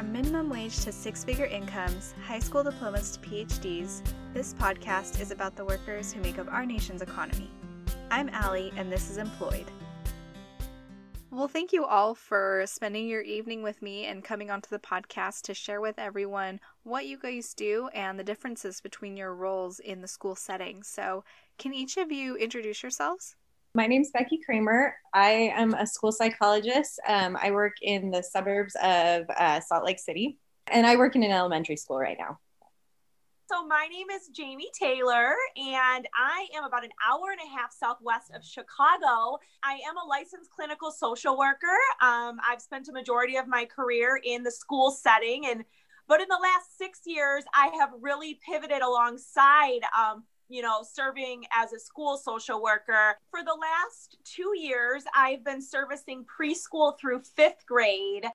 From minimum wage to six figure incomes, high school diplomas to PhDs, this podcast is about the workers who make up our nation's economy. I'm Allie, and this is Employed. Well, thank you all for spending your evening with me and coming onto the podcast to share with everyone what you guys do and the differences between your roles in the school setting. So, can each of you introduce yourselves? My name is Becky Kramer. I am a school psychologist. Um, I work in the suburbs of uh, Salt Lake City, and I work in an elementary school right now. So, my name is Jamie Taylor, and I am about an hour and a half southwest of Chicago. I am a licensed clinical social worker. Um, I've spent a majority of my career in the school setting, and but in the last six years, I have really pivoted alongside um, you know, serving as a school social worker. For the last two years, I've been servicing preschool through fifth grade.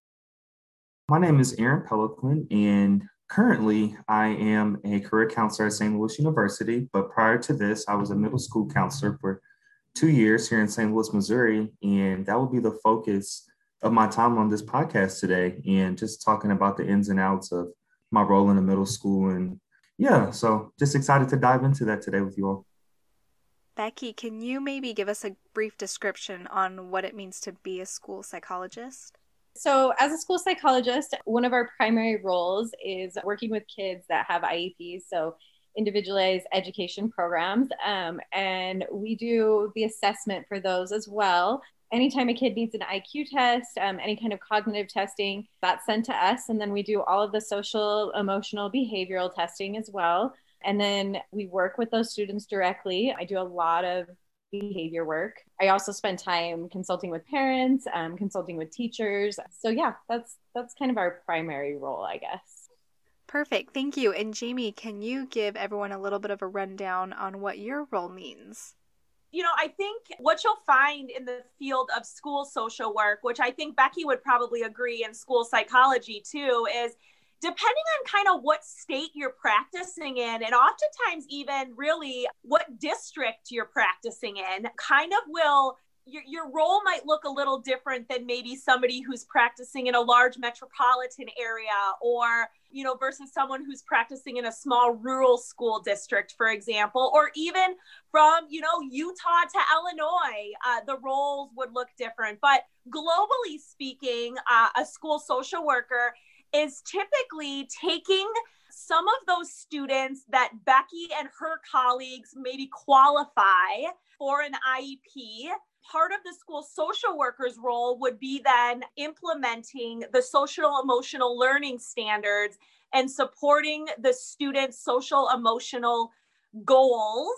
My name is Aaron Pelican, and currently I am a career counselor at St. Louis University. But prior to this, I was a middle school counselor for two years here in St. Louis, Missouri. And that will be the focus of my time on this podcast today and just talking about the ins and outs of my role in the middle school and yeah, so just excited to dive into that today with you all. Becky, can you maybe give us a brief description on what it means to be a school psychologist? So, as a school psychologist, one of our primary roles is working with kids that have IEPs, so individualized education programs. Um, and we do the assessment for those as well anytime a kid needs an IQ test, um, any kind of cognitive testing, that's sent to us. And then we do all of the social, emotional, behavioral testing as well. And then we work with those students directly. I do a lot of behavior work. I also spend time consulting with parents, um, consulting with teachers. So yeah, that's that's kind of our primary role, I guess. Perfect. Thank you. And Jamie, can you give everyone a little bit of a rundown on what your role means? You know, I think what you'll find in the field of school social work, which I think Becky would probably agree in school psychology too, is depending on kind of what state you're practicing in, and oftentimes even really what district you're practicing in, kind of will your, your role might look a little different than maybe somebody who's practicing in a large metropolitan area or you know versus someone who's practicing in a small rural school district for example or even from you know utah to illinois uh, the roles would look different. But globally speaking uh, a school social worker is typically taking some of those students that becky and her colleagues maybe qualify for an iep part of the school social worker's role would be then implementing the social emotional learning standards and supporting the students' social emotional goals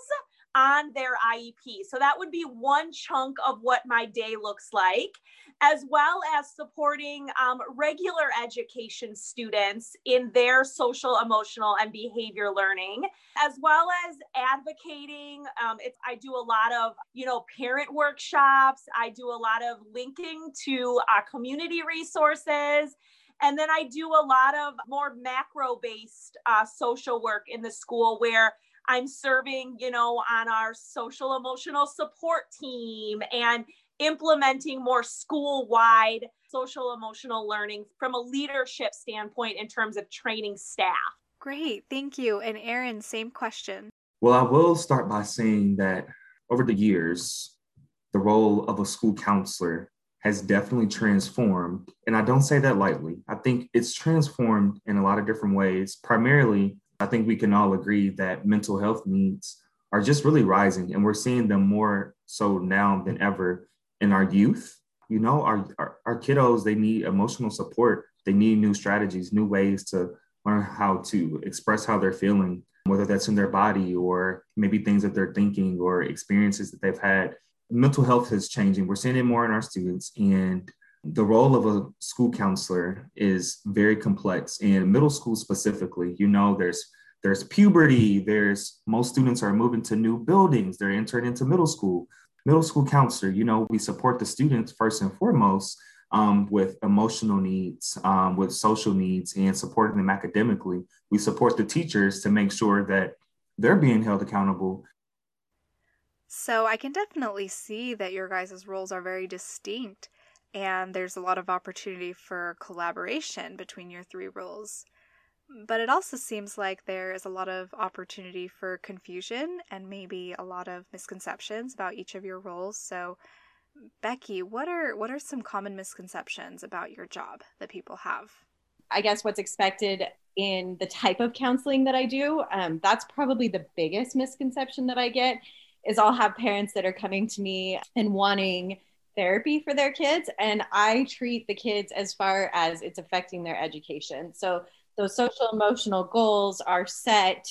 on their IEP. So that would be one chunk of what my day looks like, as well as supporting um, regular education students in their social, emotional, and behavior learning, as well as advocating. Um, I do a lot of, you know, parent workshops. I do a lot of linking to community resources. And then I do a lot of more macro based uh, social work in the school where I'm serving, you know, on our social emotional support team and implementing more school wide social emotional learning from a leadership standpoint in terms of training staff. Great, thank you. And Aaron, same question. Well, I will start by saying that over the years, the role of a school counselor has definitely transformed. And I don't say that lightly. I think it's transformed in a lot of different ways, primarily I think we can all agree that mental health needs are just really rising, and we're seeing them more so now than ever in our youth. You know, our, our, our kiddos, they need emotional support. They need new strategies, new ways to learn how to express how they're feeling, whether that's in their body or maybe things that they're thinking or experiences that they've had. Mental health is changing. We're seeing it more in our students, and the role of a school counselor is very complex. In middle school specifically you know there's there's puberty there's most students are moving to new buildings they're entering into middle school. Middle school counselor you know we support the students first and foremost um, with emotional needs um, with social needs and supporting them academically. We support the teachers to make sure that they're being held accountable. So i can definitely see that your guys' roles are very distinct and there's a lot of opportunity for collaboration between your three roles. But it also seems like there is a lot of opportunity for confusion and maybe a lot of misconceptions about each of your roles. So, Becky, what are what are some common misconceptions about your job that people have? I guess what's expected in the type of counseling that I do, um, that's probably the biggest misconception that I get. Is I'll have parents that are coming to me and wanting therapy for their kids, and I treat the kids as far as it's affecting their education. So those social emotional goals are set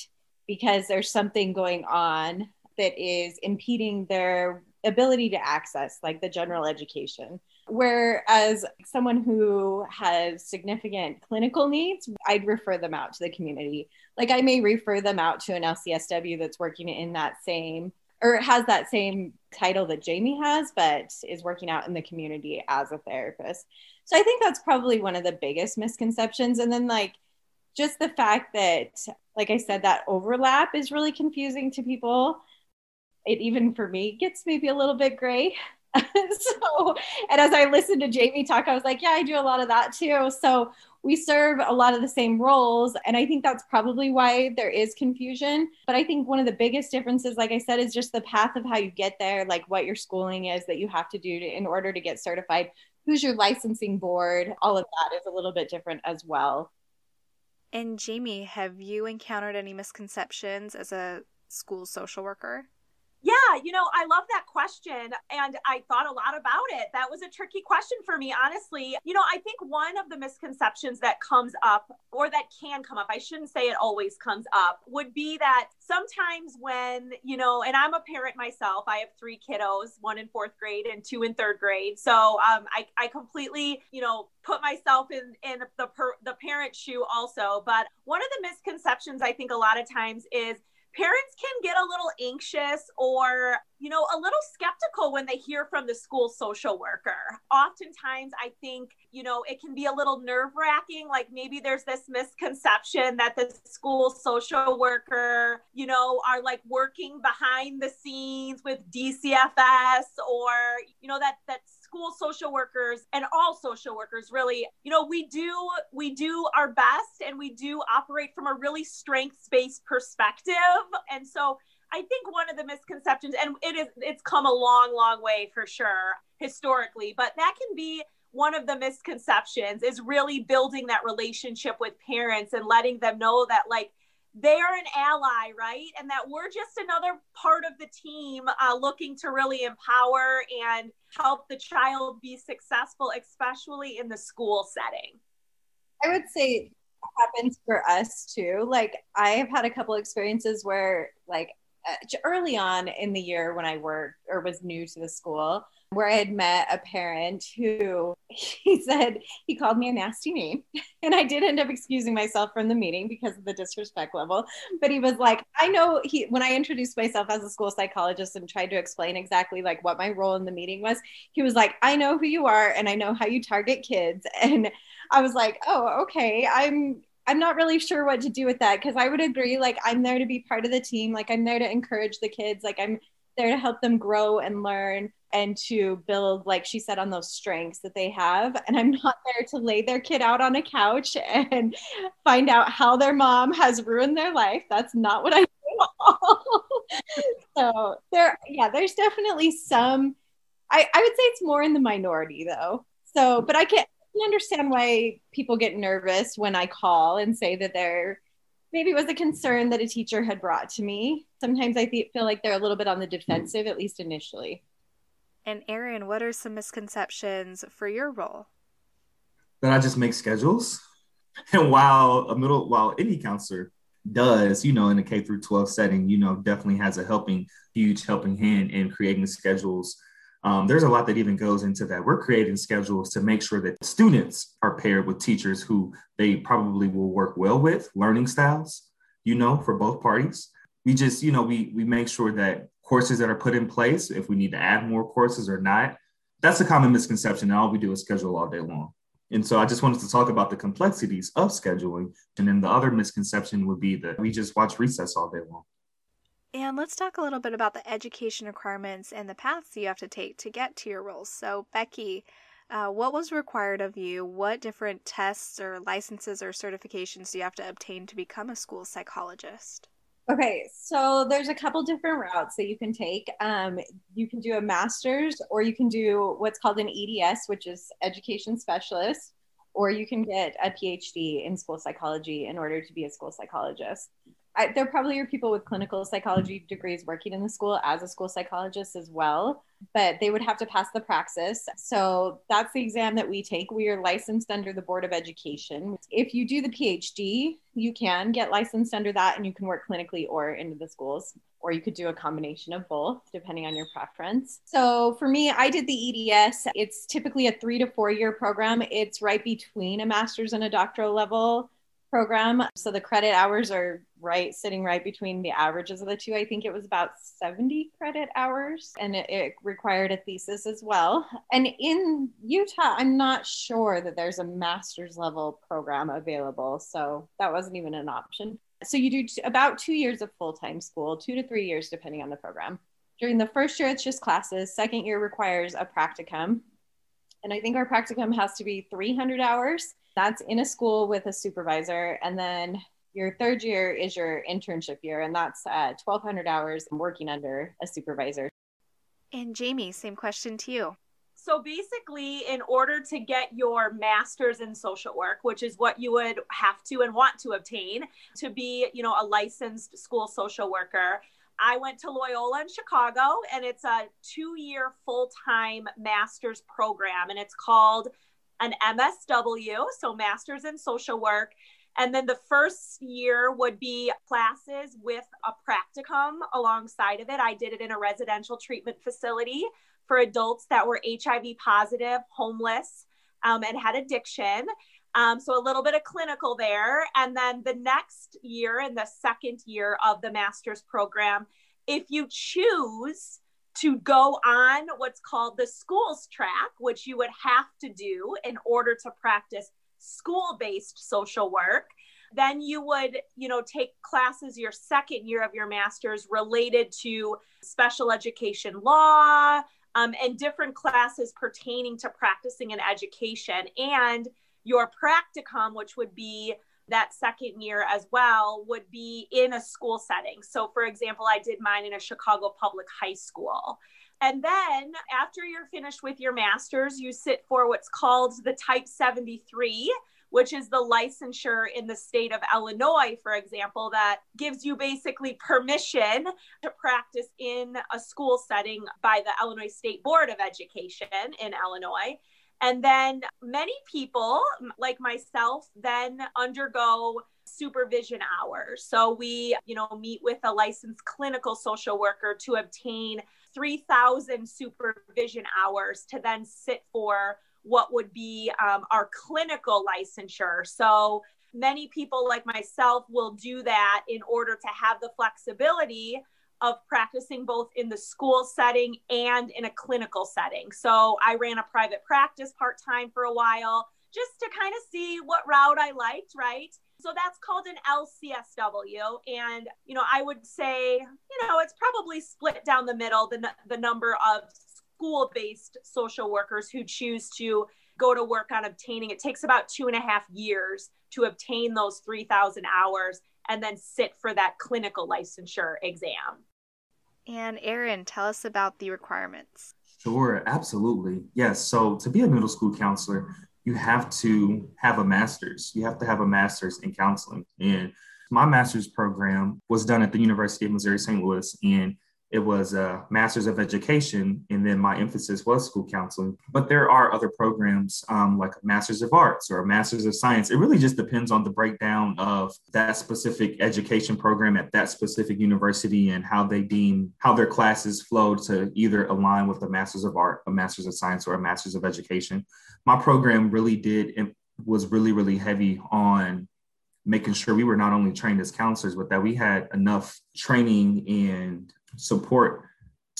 because there's something going on that is impeding their ability to access like the general education whereas someone who has significant clinical needs i'd refer them out to the community like i may refer them out to an lcsw that's working in that same or has that same title that jamie has but is working out in the community as a therapist. So i think that's probably one of the biggest misconceptions. And then like just the fact that like i said that overlap is really confusing to people. It even for me gets maybe a little bit gray. so, and as I listened to Jamie talk, I was like, yeah, I do a lot of that too. So we serve a lot of the same roles. And I think that's probably why there is confusion. But I think one of the biggest differences, like I said, is just the path of how you get there, like what your schooling is that you have to do to, in order to get certified. Who's your licensing board? All of that is a little bit different as well. And Jamie, have you encountered any misconceptions as a school social worker? Yeah, you know, I love that question. And I thought a lot about it. That was a tricky question for me, honestly. You know, I think one of the misconceptions that comes up, or that can come up, I shouldn't say it always comes up, would be that sometimes when, you know, and I'm a parent myself, I have three kiddos, one in fourth grade and two in third grade. So um, I, I completely, you know, put myself in in the per, the parent shoe also but one of the misconceptions i think a lot of times is parents can get a little anxious or you know a little skeptical when they hear from the school social worker. Oftentimes i think you know it can be a little nerve wracking like maybe there's this misconception that the school social worker you know are like working behind the scenes with dcfs or you know that that's school social workers and all social workers really. You know we do we do our best and we do operate from a really strengths based perspective. And so I think one of the misconceptions, and it is, it's come a long, long way for sure historically, but that can be one of the misconceptions is really building that relationship with parents and letting them know that, like, they're an ally, right? And that we're just another part of the team uh, looking to really empower and help the child be successful, especially in the school setting. I would say happens for us too. Like I have had a couple experiences where like uh, early on in the year when I worked or was new to the school, where I had met a parent who he said he called me a nasty name. And I did end up excusing myself from the meeting because of the disrespect level. But he was like, I know he, when I introduced myself as a school psychologist and tried to explain exactly like what my role in the meeting was, he was like, I know who you are and I know how you target kids. And I was like, oh, okay. I'm, I'm not really sure what to do with that because I would agree. Like, I'm there to be part of the team. Like, I'm there to encourage the kids. Like, I'm there to help them grow and learn and to build, like she said, on those strengths that they have. And I'm not there to lay their kid out on a couch and find out how their mom has ruined their life. That's not what I do. so there, yeah, there's definitely some. I, I would say it's more in the minority though. So, but I can, I can understand why people get nervous when I call and say that they're maybe it was a concern that a teacher had brought to me. Sometimes I feel like they're a little bit on the defensive, at least initially. And Aaron, what are some misconceptions for your role? That I just make schedules. And while a middle, while any counselor does, you know, in a K through 12 setting, you know, definitely has a helping, huge helping hand in creating schedules. Um, there's a lot that even goes into that. We're creating schedules to make sure that students are paired with teachers who they probably will work well with, learning styles, you know, for both parties. We just, you know, we we make sure that courses that are put in place, if we need to add more courses or not. That's a common misconception. All we do is schedule all day long. And so I just wanted to talk about the complexities of scheduling. And then the other misconception would be that we just watch recess all day long. And let's talk a little bit about the education requirements and the paths you have to take to get to your roles. So, Becky, Uh, what was required of you? What different tests or licenses or certifications do you have to obtain to become a school psychologist? Okay, so there's a couple different routes that you can take. Um, you can do a master's, or you can do what's called an EDS, which is education specialist, or you can get a PhD in school psychology in order to be a school psychologist. I, there probably are people with clinical psychology degrees working in the school as a school psychologist as well, but they would have to pass the praxis. So that's the exam that we take. We are licensed under the Board of Education. If you do the PhD, you can get licensed under that and you can work clinically or into the schools, or you could do a combination of both depending on your preference. So for me, I did the EDS. It's typically a three to four year program, it's right between a master's and a doctoral level program. So the credit hours are right, sitting right between the averages of the two. I think it was about 70 credit hours and it, it, required a thesis as well. And in Utah, I'm not sure that there's a master's level program available. So that wasn't even an option. So you do t- about two years of full time school, two to three years, depending on the program. During the first year, it's just classes. Second year requires a practicum. And I think our practicum has to be 300 hours that's in a school with a supervisor. And then your third year is your internship year, and that's uh, 1,200 hours working under a supervisor. And Jamie, same question to you. So basically, in order to get your master's in social work, which is what you would have to and want to obtain to be, you know, a licensed school social worker, I went to Loyola in Chicago, and it's a two-year full-time master's program, and it's called an MSW, so Masters in Social Work. And then the first year would be classes with a practicum alongside of it. I did it in a residential treatment facility for adults that were HIV positive, homeless, um, and had addiction. Um, so a little bit of clinical there. And then the next year, in the second year of the master's program, if you choose to go on what's called the schools track, which you would have to do in order to practice school based social work. Then you would, you know, take classes your second year of your master's related to special education law um, and different classes pertaining to practicing in education. And your practicum, which would be that second year as well would be in a school setting. So, for example, I did mine in a Chicago public high school. And then after you're finished with your master's, you sit for what's called the Type 73, which is the licensure in the state of Illinois, for example, that gives you basically permission to practice in a school setting by the Illinois State Board of Education in Illinois. And then many people, like myself, then undergo supervision hours. So we, you know, meet with a licensed clinical social worker to obtain 3,000 supervision hours to then sit for what would be um, our clinical licensure. So many people, like myself, will do that in order to have the flexibility of practicing both in the school setting and in a clinical setting. So I ran a private practice part time for a while just to kind of see what route I liked, right? So that's called an LCSW. And, you know, I would say, you know, it's probably split down the middle, the, the number of school based social workers who choose to go to work on obtaining. It takes about two and a half years to obtain those 3,000 hours and then sit for that clinical licensure exam. And Aaron, tell us about the requirements. Sure, absolutely. Yes. So to be a middle school counselor, you have to have a master's. You have to have a master's in counseling. And my master's program was done at the University of Missouri St. Louis. And it was a master's of education and then my emphasis was school counseling. But there are other programs um, like master's of arts or master's of science. It really just depends on the breakdown of that specific education program at that specific university and how they deem how their classes flow to either align with a master's of art a master's of science or a master's of education. My program really did it was really really heavy on making sure we were not only trained as counselors, but that we had enough training and support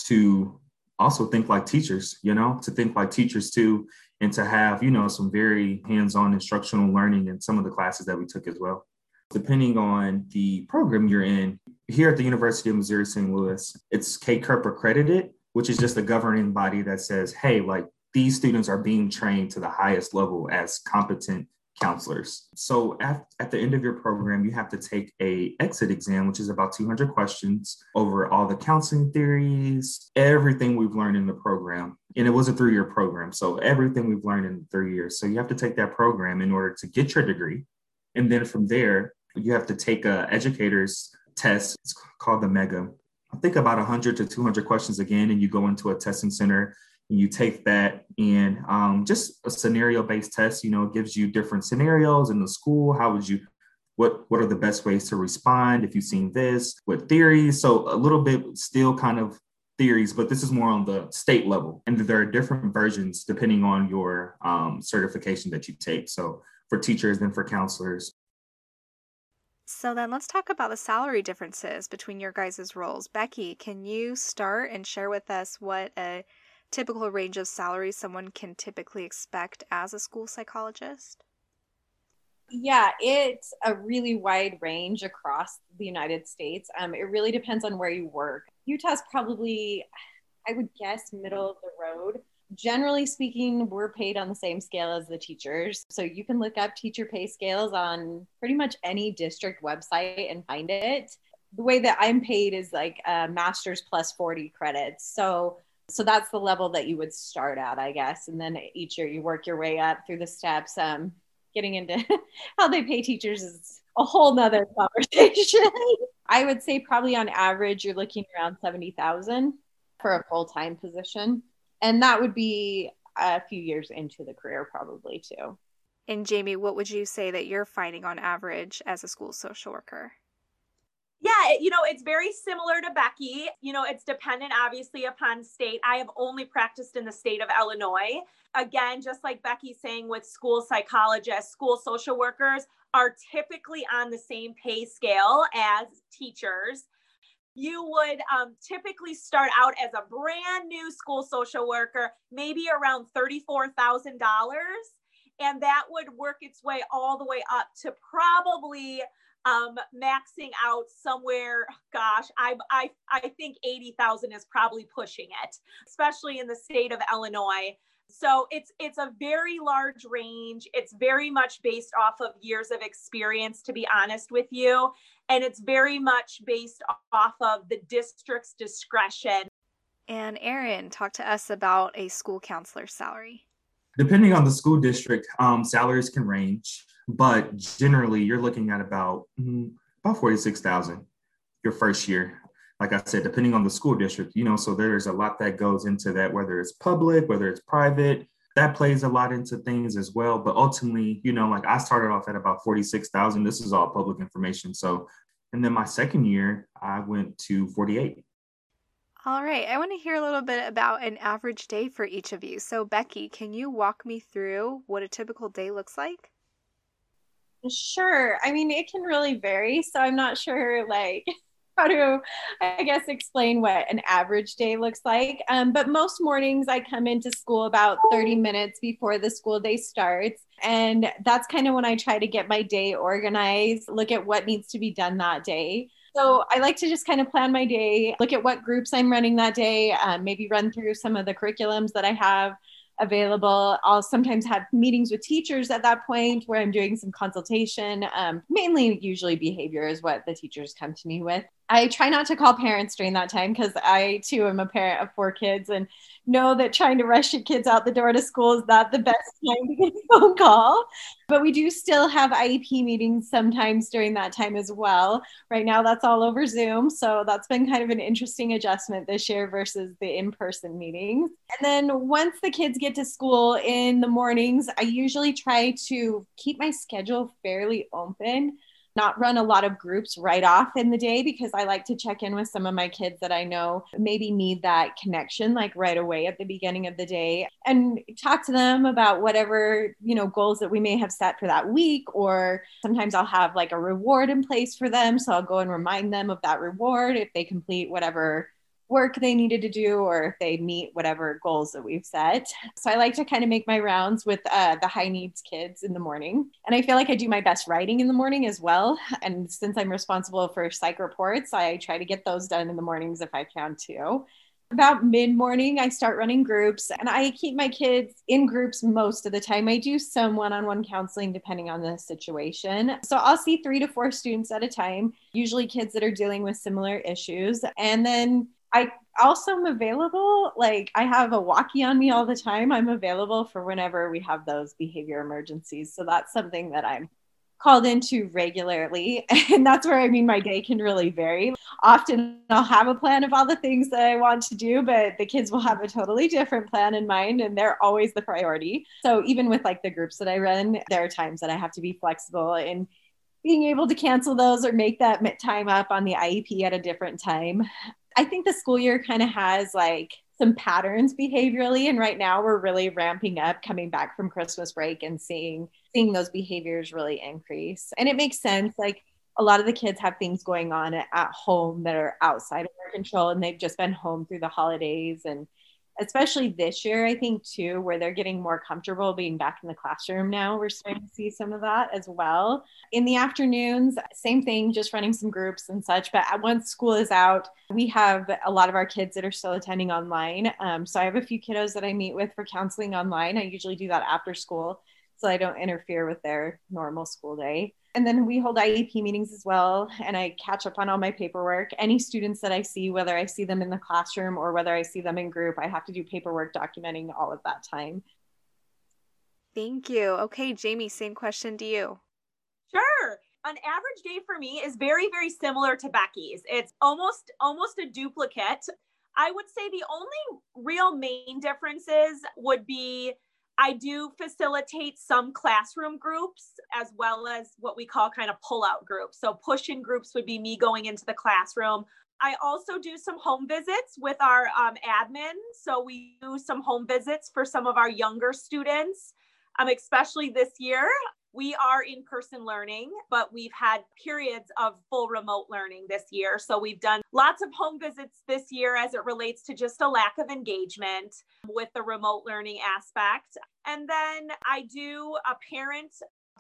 to also think like teachers, you know, to think like teachers too, and to have, you know, some very hands on instructional learning in some of the classes that we took as well. Depending on the program you're in, here at the University of Missouri St. Louis, it's CACREP accredited, which is just a governing body that says, hey, like these students are being trained to the highest level as competent counselors. So at, at the end of your program, you have to take a exit exam, which is about 200 questions over all the counseling theories, everything we've learned in the program. And it was a three-year program. So everything we've learned in three years. So you have to take that program in order to get your degree. And then from there, you have to take a educator's test. It's called the MEGA. I think about 100 to 200 questions again, and you go into a testing center you take that and um, just a scenario based test you know gives you different scenarios in the school. How would you what what are the best ways to respond if you've seen this? What theories? So a little bit still kind of theories but this is more on the state level. And there are different versions depending on your um, certification that you take. So for teachers and for counselors. So then let's talk about the salary differences between your guys' roles. Becky, can you start and share with us what a typical range of salary someone can typically expect as a school psychologist? Yeah, it's a really wide range across the United States. Um, it really depends on where you work. Utah's probably, I would guess, middle of the road. Generally speaking, we're paid on the same scale as the teachers. So you can look up teacher pay scales on pretty much any district website and find it. The way that I'm paid is like a master's plus 40 credits. So so that's the level that you would start at i guess. And then each year you work your way up through the steps. Um, getting into how they pay teachers is a whole nother conversation. I would say probably on average you're looking around 70000 for a full-time position. And that would be a few years into the career probably too. And jamie what would you say that you're finding on average as a school social worker yeah, you know, it's very similar to Becky. You know, it's dependent obviously upon state. I have only practiced in the state of Illinois. Again, just like Becky saying with school psychologists, school social workers are typically on the same pay scale as teachers. You would um, typically start out as a brand new school social worker, maybe around $34,000. And that would work its way all the way up to probably um, maxing out somewhere, gosh, I, I, I think 80,000 is probably pushing it, especially in the state of Illinois. So it's it's a very large range. It's very much based off of years of experience, to be honest with you. And it's very much based off of the district's discretion. And Aaron, talk to us about a school counselor salary. Depending on the school district, um, salaries can range but generally you're looking at about mm, about 46,000 your first year. Like I said, depending on the school district, you know, so there's a lot that goes into that, whether it's public, whether it's private, that plays a lot into things as well. But ultimately, you know, like I started off at about 46,000. This is all public information. So, and then my second year, I went to 48. All right. I want to hear a little bit about an average day for each of you. So, Becky, can you walk me through what a typical day looks like? Sure. I mean, it can really vary. So I'm not sure, like, how to, I guess, explain what an average day looks like. Um, but most mornings I come into school about 30 minutes before the school day starts. And that's kind of when I try to get my day organized, look at what needs to be done that day. So I like to just kind of plan my day, look at what groups I'm running that day, um, maybe run through some of the curriculums that I have available. I'll sometimes have meetings with teachers at that point where I'm doing some consultation. Um, mainly, usually, behavior is what the teachers come to me with. I try not to call parents during that time because I too am a parent of four kids and know that trying to rush your kids out the door to school is not the best time to get a phone call. But we do still have IEP meetings sometimes during that time as well. Right now, that's all over Zoom. So that's been kind of an interesting adjustment this year versus the in person meetings. And then once the kids get to school in the mornings, I usually try to keep my schedule fairly open not run a lot of groups right off in the day because I like to check in with some of my kids that I know maybe need that connection like right away at the beginning of the day and talk to them about whatever, you know, goals that we may have set for that week or sometimes I'll have like a reward in place for them. So I'll go and remind them of that reward if they complete whatever work they needed to do or if they meet whatever goals that we've set. So I like to kind of make my rounds with uh, the high needs kids in the morning. And I feel like I do my best writing in the morning as well. And since I'm responsible for psych reports, I try to get those done in the mornings if I can too. About mid morning, I start running groups and I keep my kids in groups most of the time. I do some one on one counseling depending on the situation. So I'll see three to four students at a time, usually kids that are dealing with similar issues. And then I also am available. Like I have a walkie on me all the time. I'm available for whenever we have those behavior emergencies. So that's something that I'm called into regularly. And that's where I mean my day can really vary. Often I'll have a plan of all the things that I want to do, but the kids will have a totally different plan in mind and they're always the priority. So even with like the groups that I run, there are times that I have to be flexible in being able to cancel those or make that time up on the IEP at a different time. I think the school year kind of has like some patterns behaviorally and right now we're really ramping up coming back from christmas break and seeing seeing those behaviors really increase. And it makes sense like a lot of the kids have things going on at home that are outside of their control and they've just been home through the holidays and especially this year, I think too, where they're getting more comfortable being back in the classroom now. We're starting to see some of that as well. In the afternoons, same thing, just running some groups and such. But once school is out, we have a lot of our kids that are still attending online. Um, so I have a few kiddos that I meet with for counseling online. I usually do that after school so I don't interfere with their normal school day. And then we hold IEP meetings as well, and I catch up on all my paperwork. Any students that I see, whether I see them in the classroom or whether I see them in group, I have to do paperwork documenting all of that time. Thank you. Okay, Jamie, same question to you. Sure. An average day for me is very, very similar to Becky's. It's almost almost a duplicate. I would say the only real main differences would be I do facilitate some classroom groups as well as what we call kind of pull out groups. So, push in groups would be me going into the classroom. I also do some home visits with our um, admin. So, we do some home visits for some of our younger students, um, especially this year we are in person learning, but we've had periods of full remote learning this year. So we've done lots of home visits this year as it relates to just a lack of engagement with the remote learning aspect. And then I do a parent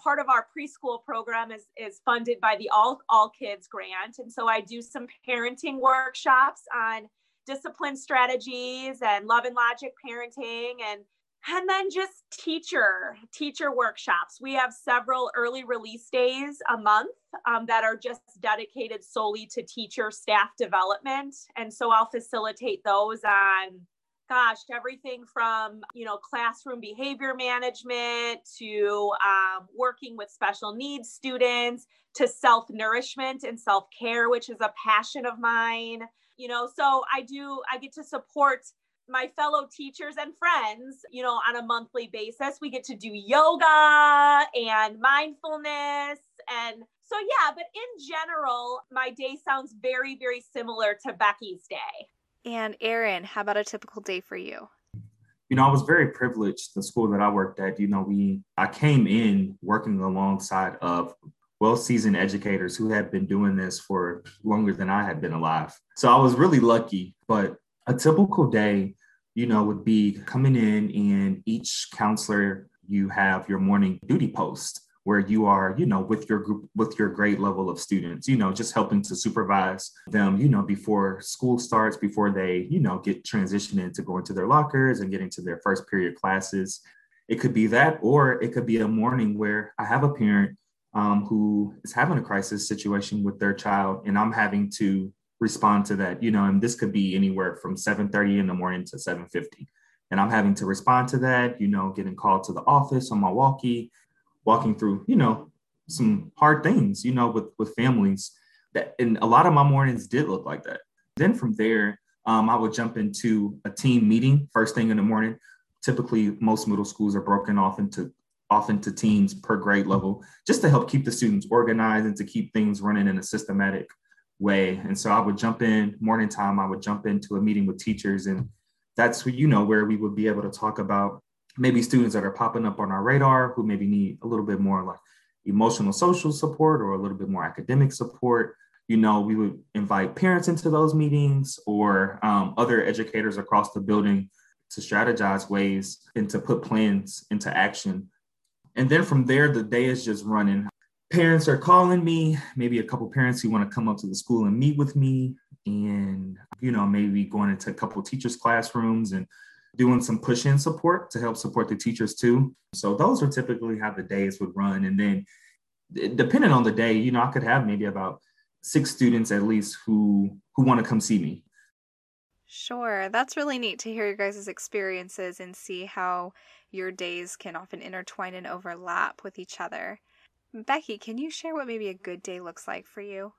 part of our preschool program is is funded by the all all kids grant and so i do some parenting workshops on discipline strategies and love and logic parenting and and then just teacher teacher workshops. We have several early release days a month um, that are just dedicated solely to teacher staff development. And so i'll facilitate those on gosh everything from you know classroom behavior management to um, working with special needs students to self nourishment and self care which is a passion of mine. You know so i do i get to support my fellow teachers and friends, you know, on a monthly basis. We get to do yoga and mindfulness. And so, yeah, but in general, my day sounds very, very similar to Becky's day. And Aaron, how about a typical day for you? You know, I was very privileged. The school that I worked at, you know, we I came in working alongside of well-seasoned educators who had been doing this for longer than I had been alive. So I was really lucky. But a typical day you know, would be coming in and each counselor, you have your morning duty post where you are, you know, with your group, with your grade level of students, you know, just helping to supervise them, you know, before school starts, before they, you know, get transitioned into going to their lockers and getting to their first period classes. It could be that, or it could be a morning where I have a parent um, who is having a crisis situation with their child, and I'm having to respond to that you know and this could be anywhere from 7.30 in the morning to 7.50 and i'm having to respond to that you know getting called to the office on my walkie walking through you know some hard things you know with with families that and a lot of my mornings did look like that. Then from there um, i would jump into a team meeting first thing in the morning. Typically most middle schools are broken off into off into teams per grade level just to help keep the students organized and to keep things running in a systematic way. And so I would jump in morning time, I would jump into a meeting with teachers. And that's you know where we would be able to talk about maybe students that are popping up on our radar who maybe need a little bit more like emotional social support or a little bit more academic support. You know, we would invite parents into those meetings or um, other educators across the building to strategize ways and to put plans into action. And then from there, the day is just running parents are calling me, maybe a couple parents who want to come up to the school and meet with me. and you know maybe going into a couple teachers classrooms and doing some push-in support to help support the teachers too. So those are typically how the days would run. And then depending on the day you know i could have maybe about six students at least who who want to come see me. Sure, that's really neat to hear your guys' experiences and see how your days can often intertwine and overlap with each other. Becky, can you share what maybe a good day looks like for you?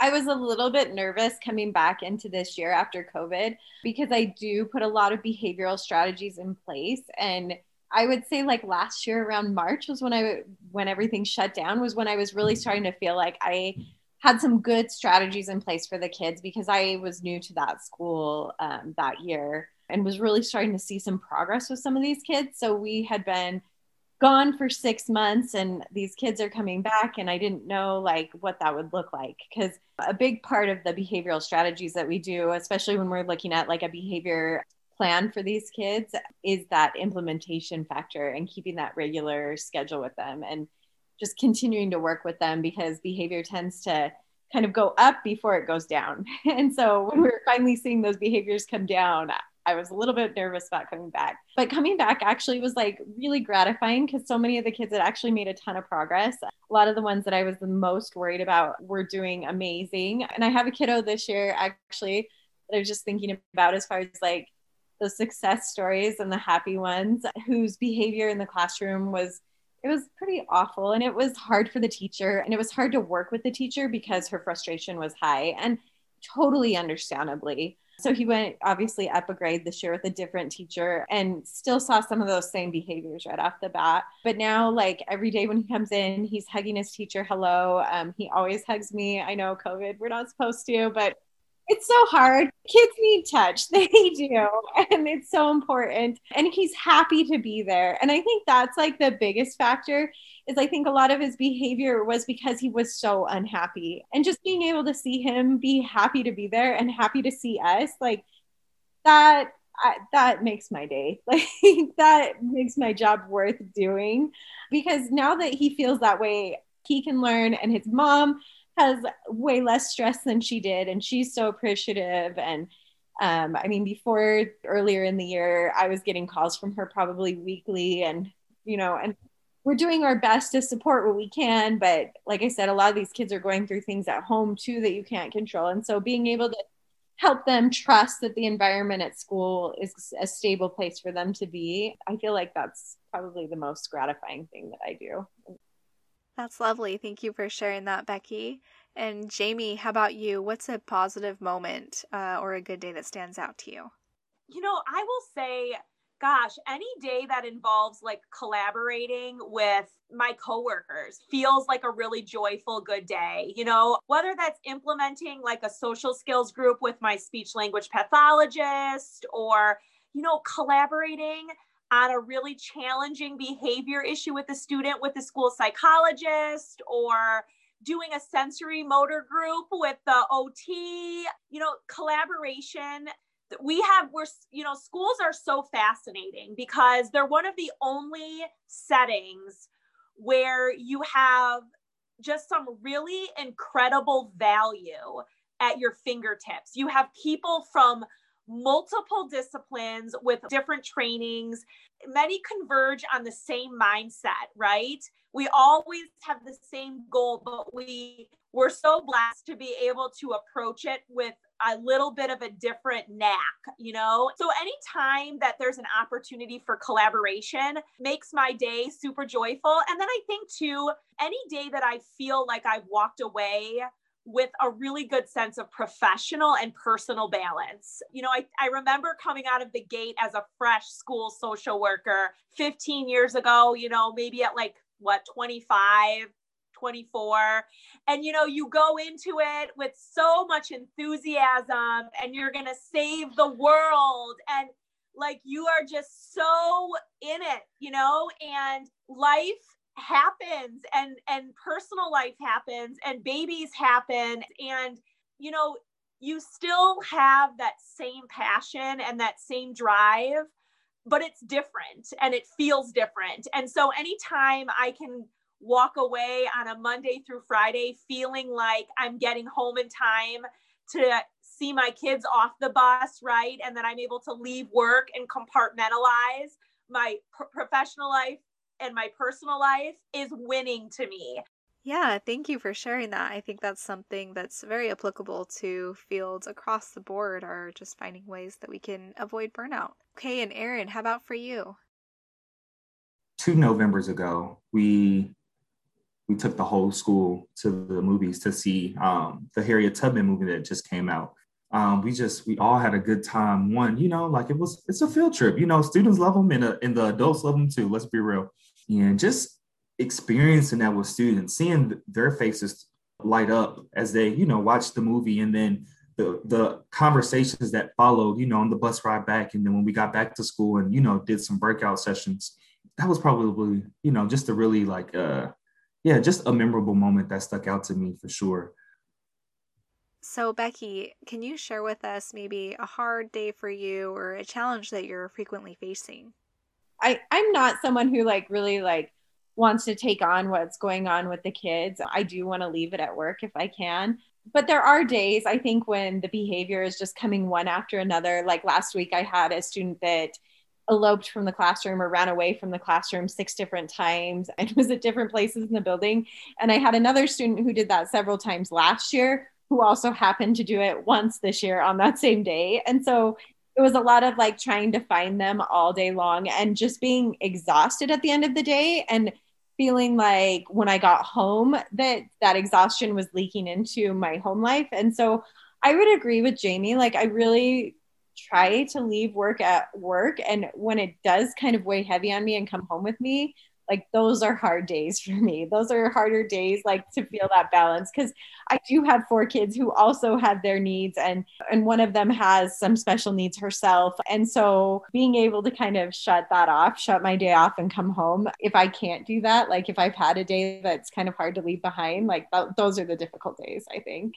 I was a little bit nervous coming back into this year after COVID because I do put a lot of behavioral strategies in place and I would say like last year around March was when I when everything shut down was when I was really starting to feel like I had some good strategies in place for the kids because I was new to that school um, that year and was really starting to see some progress with some of these kids. So we had been gone for six months and these kids are coming back and i didn't know like what that would look like because a big part of the behavioral strategies that we do especially when we're looking at like a behavior plan for these kids is that implementation factor and keeping that regular schedule with them and just continuing to work with them because behavior tends to kind of go up before it goes down. And so when we're finally seeing those behaviors come down, I was a little bit nervous about coming back. But coming back actually was like really gratifying because so many of the kids had actually made a ton of progress. A lot of the ones that I was the most worried about were doing amazing. And I have a kiddo this year actually that I was just thinking about as far as like the success stories and the happy ones whose behavior in the classroom was it was pretty awful and it was hard for the teacher and it was hard to work with the teacher because her frustration was high and totally understandably so he went obviously up a grade this year with a different teacher and still saw some of those same behaviors right off the bat. But now, like every day when he comes in, he's hugging his teacher hello. Um, he always hugs me. I know COVID, we're not supposed to, but it's so hard. Kids need touch. They do. And it's so important. And he's happy to be there. And I think that's like the biggest factor is I think a lot of his behavior was because he was so unhappy. And just being able to see him be happy to be there and happy to see us, like that I, that makes my day. Like that makes my job worth doing because now that he feels that way, he can learn and his mom has way less stress than she did and she's so appreciative. And um, i mean before earlier in the year i was getting calls from her probably weekly and you know and we're doing our best to support what we can but like i said a lot of these kids are going through things at home too that you can't control. And so being able to help them trust that the environment at school is a stable place for them to be i feel like that's probably the most gratifying thing that i do that's lovely. Thank you for sharing that, Becky. And Jamie, how about you? What's a positive moment uh, or a good day that stands out to you? You know, I will say, gosh, any day that involves like collaborating with my coworkers feels like a really joyful, good day. You know, whether that's implementing like a social skills group with my speech language pathologist or, you know, collaborating on a really challenging behavior issue with a student with the school psychologist or doing a sensory motor group with the OT, you know, collaboration. We have, we're, you know, schools are so fascinating because they're one of the only settings where you have just some really incredible value at your fingertips. You have people from multiple disciplines with different trainings. Many converge on the same mindset, right? We always have the same goal, but we we're so blessed to be able to approach it with a little bit of a different knack, you know? So anytime that there's an opportunity for collaboration makes my day super joyful. And then I think too, any day that I feel like I've walked away with a really good sense of professional and personal balance. You know, I, I remember coming out of the gate as a fresh school social worker 15 years ago, you know, maybe at like what, 25, 24. And, you know, you go into it with so much enthusiasm and you're going to save the world. And like you are just so in it, you know, and life happens and and personal life happens and babies happen and you know you still have that same passion and that same drive but it's different and it feels different and so anytime i can walk away on a monday through friday feeling like i'm getting home in time to see my kids off the bus, right? And then I'm able to leave work and compartmentalize my pr- professional life and my personal life is winning to me. Yeah, thank you for sharing that. I think that's something that's very applicable to fields across the board are just finding ways that we can avoid burnout. Okay, and Aaron, how about for you? Two Novembers ago, we we took the whole school to the movies to see um, the Harriet Tubman movie that just came out. Um, we just we all had a good time. One, you know, like it was it's a field trip. You know, students love them and, uh, and the adults love them too. Let's be real. And just experiencing that with students, seeing their faces light up as they, you know, watch the movie and then the the conversations that followed, you know, on the bus ride back. And then when we got back to school and, you know, did some breakout sessions, that was probably, you know, just a really like uh yeah, just a memorable moment that stuck out to me for sure. So, Becky, can you share with us maybe a hard day for you or a challenge that you're frequently facing? I, I'm not someone who like really like wants to take on what's going on with the kids. I do want to leave it at work if I can. But there are days I think when the behavior is just coming one after another. Like last week, I had a student that eloped from the classroom or ran away from the classroom six different times and was at different places in the building. And I had another student who did that several times last year who also happened to do it once this year on that same day. And so it was a lot of like trying to find them all day long and just being exhausted at the end of the day and feeling like when I got home that that exhaustion was leaking into my home life. And so I would agree with Jamie. Like I really try to leave work at work. And when it does kind of weigh heavy on me and come home with me, like those are hard days for me. Those are harder days like to feel that balance because I do have four kids who also have their needs and and one of them has some special needs herself. And so being able to kind of shut that off, shut my day off and come home if I can't do that, like if I've had a day that's kind of hard to leave behind, like th- those are the difficult days, I think.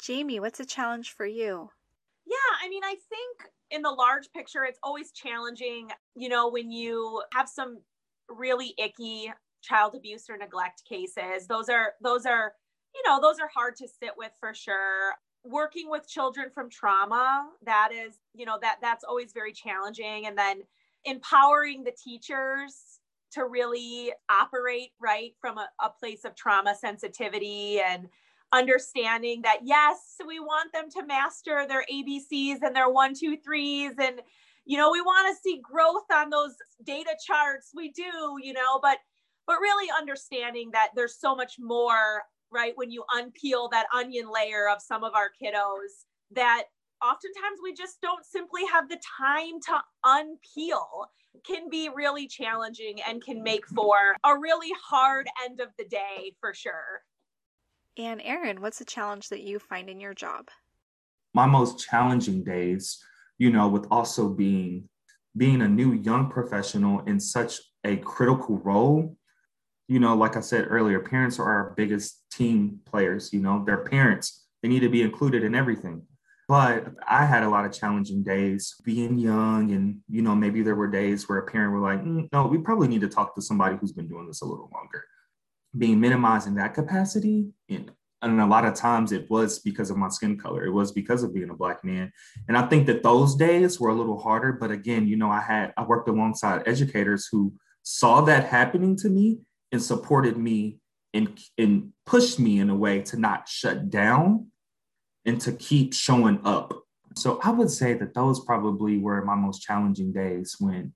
Jamie, what's a challenge for you? Yeah, I mean, I think in the large picture, it's always challenging, you know, when you have some really icky child abuse or neglect cases. Those are, those are, you know, those are hard to sit with for sure. Working with children from trauma, that is, you know, that that's always very challenging. And then empowering the teachers to really operate right from a, a place of trauma sensitivity and understanding that yes, we want them to master their ABCs and their one, two, threes. And, you know, we want to see growth on those data charts. We do, you know, but but really understanding that there's so much more, right? When you unpeel that onion layer of some of our kiddos that oftentimes we just don't simply have the time to unpeel can be really challenging and can make for a really hard end of the day for sure. And Aaron, what's the challenge that you find in your job? My most challenging days, you know, with also being being a new young professional in such a critical role, you know, like I said earlier, parents are our biggest team players, you know, they're parents. They need to be included in everything. But I had a lot of challenging days being young. And, you know, maybe there were days where a parent were like, mm, no, we probably need to talk to somebody who's been doing this a little longer being minimized in that capacity. And, and a lot of times it was because of my skin color. It was because of being a black man. And I think that those days were a little harder. But again, you know, I had I worked alongside educators who saw that happening to me and supported me and, and pushed me in a way to not shut down and to keep showing up. So I would say that those probably were my most challenging days when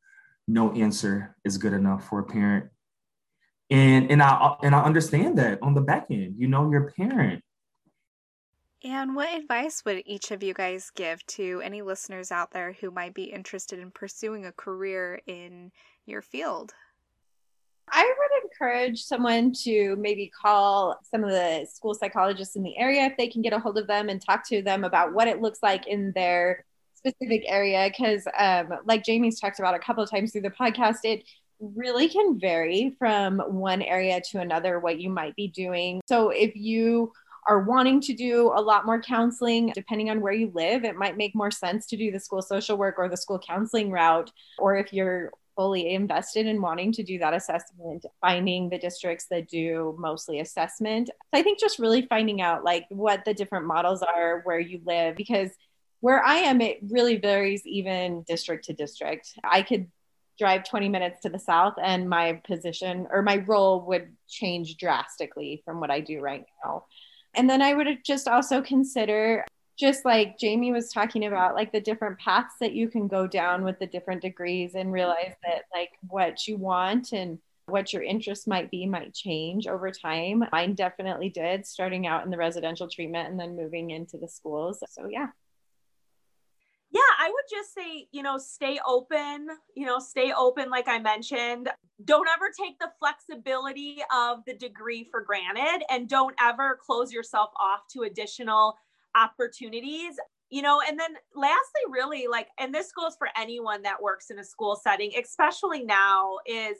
no answer is good enough for a parent and and i and i understand that on the back end you know your parent and what advice would each of you guys give to any listeners out there who might be interested in pursuing a career in your field I would encourage someone to maybe call some of the school psychologists in the area if they can get a hold of them and talk to them about what it looks like in their specific area. Because, um, like Jamie's talked about a couple of times through the podcast, it really can vary from one area to another what you might be doing. So if you are wanting to do a lot more counseling, depending on where you live, it might make more sense to do the school social work or the school counseling route. Or if you're fully invested in wanting to do that assessment, finding the districts that do mostly assessment. So I think just really finding out like what the different models are where you live because where I am, it really varies even district to district. I could drive 20 minutes to the south and my position or my role would change drastically from what I do right now. And then I would just also consider just like Jamie was talking about, like the different paths that you can go down with the different degrees and realize that like what you want and what your interest might be might change over time. Mine definitely did, starting out in the residential treatment and then moving into the schools. So, yeah. Yeah, I would just say, you know, stay open, you know, stay open, like I mentioned. Don't ever take the flexibility of the degree for granted and don't ever close yourself off to additional opportunities you know and then lastly really like and this goes for anyone that works in a school setting especially now is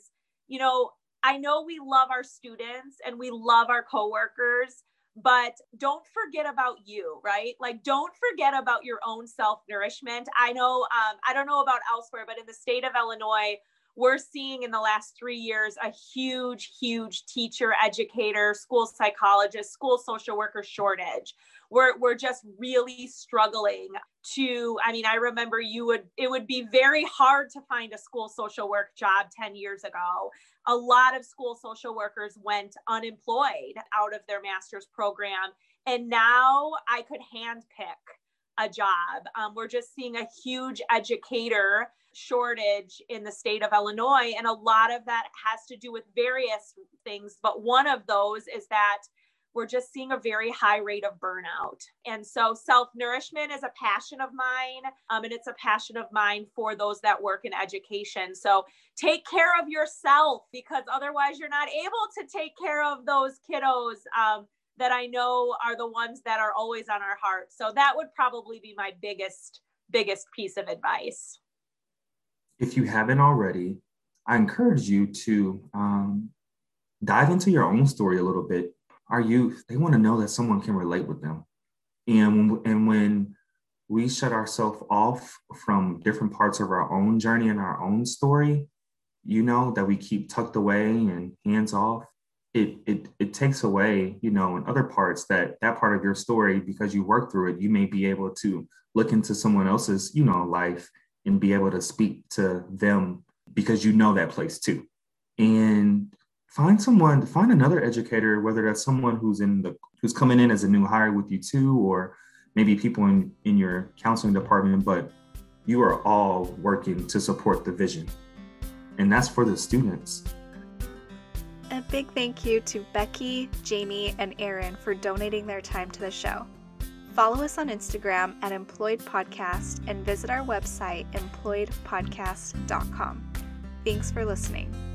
you know i know we love our students and we love our coworkers but don't forget about you right like don't forget about your own self nourishment i know um, i don't know about elsewhere but in the state of illinois we're seeing in the last three years a huge, huge teacher, educator, school psychologist, school social worker shortage. We're, we're just really struggling to, I mean, I remember you would, it would be very hard to find a school social work job 10 years ago. A lot of school social workers went unemployed out of their master's program. And now I could handpick a job. Um, we're just seeing a huge educator shortage in the state of Illinois. And a lot of that has to do with various things. But one of those is that we're just seeing a very high rate of burnout. And so self nourishment is a passion of mine. Um, and it's a passion of mine for those that work in education. So take care of yourself because otherwise you're not able to take care of those kiddos. Um, that I know are the ones that are always on our heart. So that would probably be my biggest biggest piece of advice if you haven't already, I encourage you to um, dive into your own story a little bit. Our youth, they want to know that someone can relate with them. And when, and when we shut ourselves off from different parts of our own journey and our own story, you know, that we keep tucked away and hands off, it, it, it takes away, you know, in other parts that that part of your story, because you work through it, you may be able to look into someone else's, you know, life and be able to speak to them because you know that place too. And find someone, find another educator, whether that's someone who's in the who's coming in as a new hire with you too, or maybe people in, in your counseling department, but you are all working to support the vision. And that's for the students. A big thank you to Becky, Jamie, and Aaron for donating their time to the show. Follow us on Instagram at Employed Podcast and visit our website, employedpodcast.com. Thanks for listening.